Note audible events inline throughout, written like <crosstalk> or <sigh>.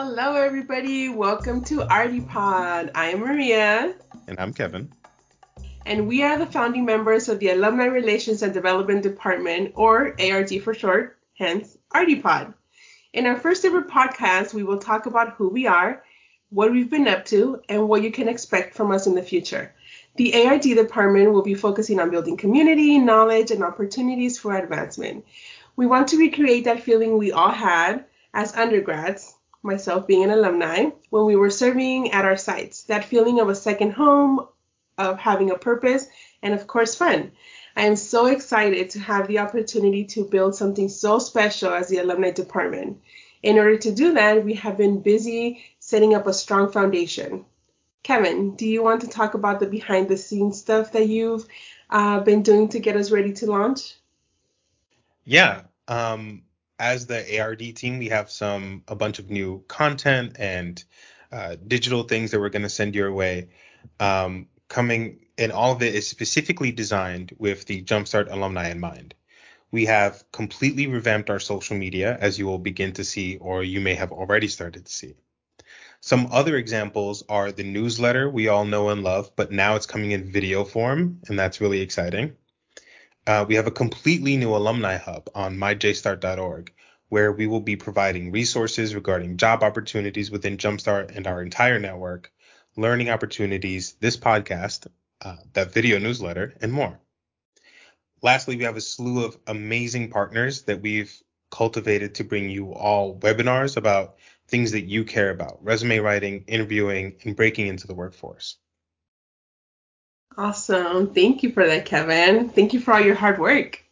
Hello, everybody. Welcome to Arty Pod. I am Maria. And I'm Kevin. And we are the founding members of the Alumni Relations and Development Department, or ARD for short, hence Arty Pod. In our first ever podcast, we will talk about who we are, what we've been up to, and what you can expect from us in the future. The ARD department will be focusing on building community, knowledge, and opportunities for advancement. We want to recreate that feeling we all had as undergrads myself being an alumni, when we were serving at our sites. That feeling of a second home, of having a purpose, and of course, fun. I am so excited to have the opportunity to build something so special as the alumni department. In order to do that, we have been busy setting up a strong foundation. Kevin, do you want to talk about the behind the scenes stuff that you've uh, been doing to get us ready to launch? Yeah. Um, as the ARD team, we have some a bunch of new content and uh, digital things that we're going to send your way. Um, coming, and all of it is specifically designed with the Jumpstart alumni in mind. We have completely revamped our social media, as you will begin to see, or you may have already started to see. Some other examples are the newsletter we all know and love, but now it's coming in video form, and that's really exciting. Uh, we have a completely new alumni hub on myjstart.org where we will be providing resources regarding job opportunities within Jumpstart and our entire network, learning opportunities, this podcast, uh, that video newsletter, and more. Lastly, we have a slew of amazing partners that we've cultivated to bring you all webinars about things that you care about resume writing, interviewing, and breaking into the workforce. Awesome. Thank you for that, Kevin. Thank you for all your hard work.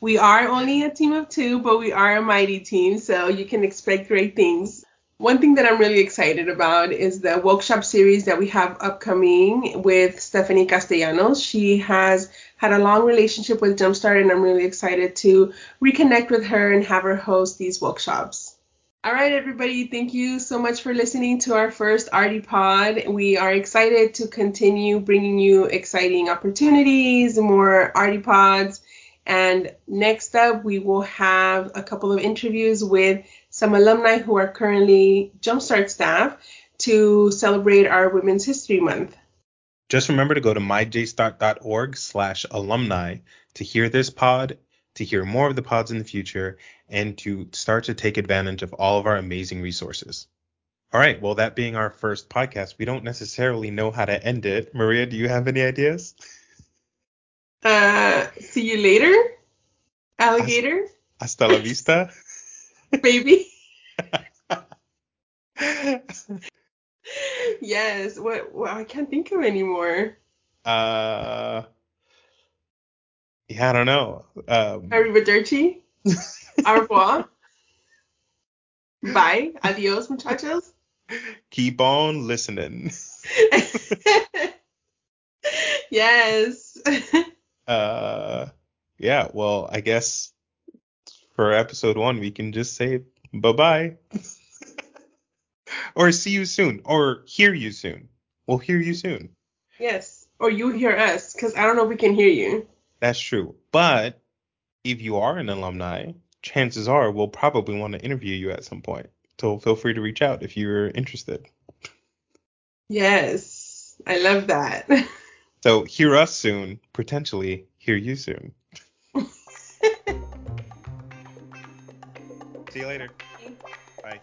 We are only a team of two, but we are a mighty team, so you can expect great things. One thing that I'm really excited about is the workshop series that we have upcoming with Stephanie Castellanos. She has had a long relationship with Jumpstart, and I'm really excited to reconnect with her and have her host these workshops. All right, everybody, thank you so much for listening to our first Arty Pod. We are excited to continue bringing you exciting opportunities, more Arty Pods. And next up, we will have a couple of interviews with some alumni who are currently Jumpstart staff to celebrate our Women's History Month. Just remember to go to myjstart.org slash alumni to hear this pod to hear more of the pods in the future, and to start to take advantage of all of our amazing resources. All right, well, that being our first podcast, we don't necessarily know how to end it. Maria, do you have any ideas? Uh, see you later, alligator. Hasta la vista, <laughs> baby. <laughs> yes. What? Well, I can't think of anymore. Uh, yeah, I don't know. Um, Arrivederci. Au revoir. Bye. Adios, muchachos. Keep on listening. <laughs> yes. <laughs> uh, yeah. Well, I guess for episode one, we can just say bye bye. <laughs> or see you soon. Or hear you soon. We'll hear you soon. Yes. Or you hear us, because I don't know if we can hear you. That's true. But if you are an alumni, chances are we'll probably want to interview you at some point. So feel free to reach out if you're interested. Yes, I love that. <laughs> So hear us soon, potentially hear you soon. <laughs> See you later. Bye.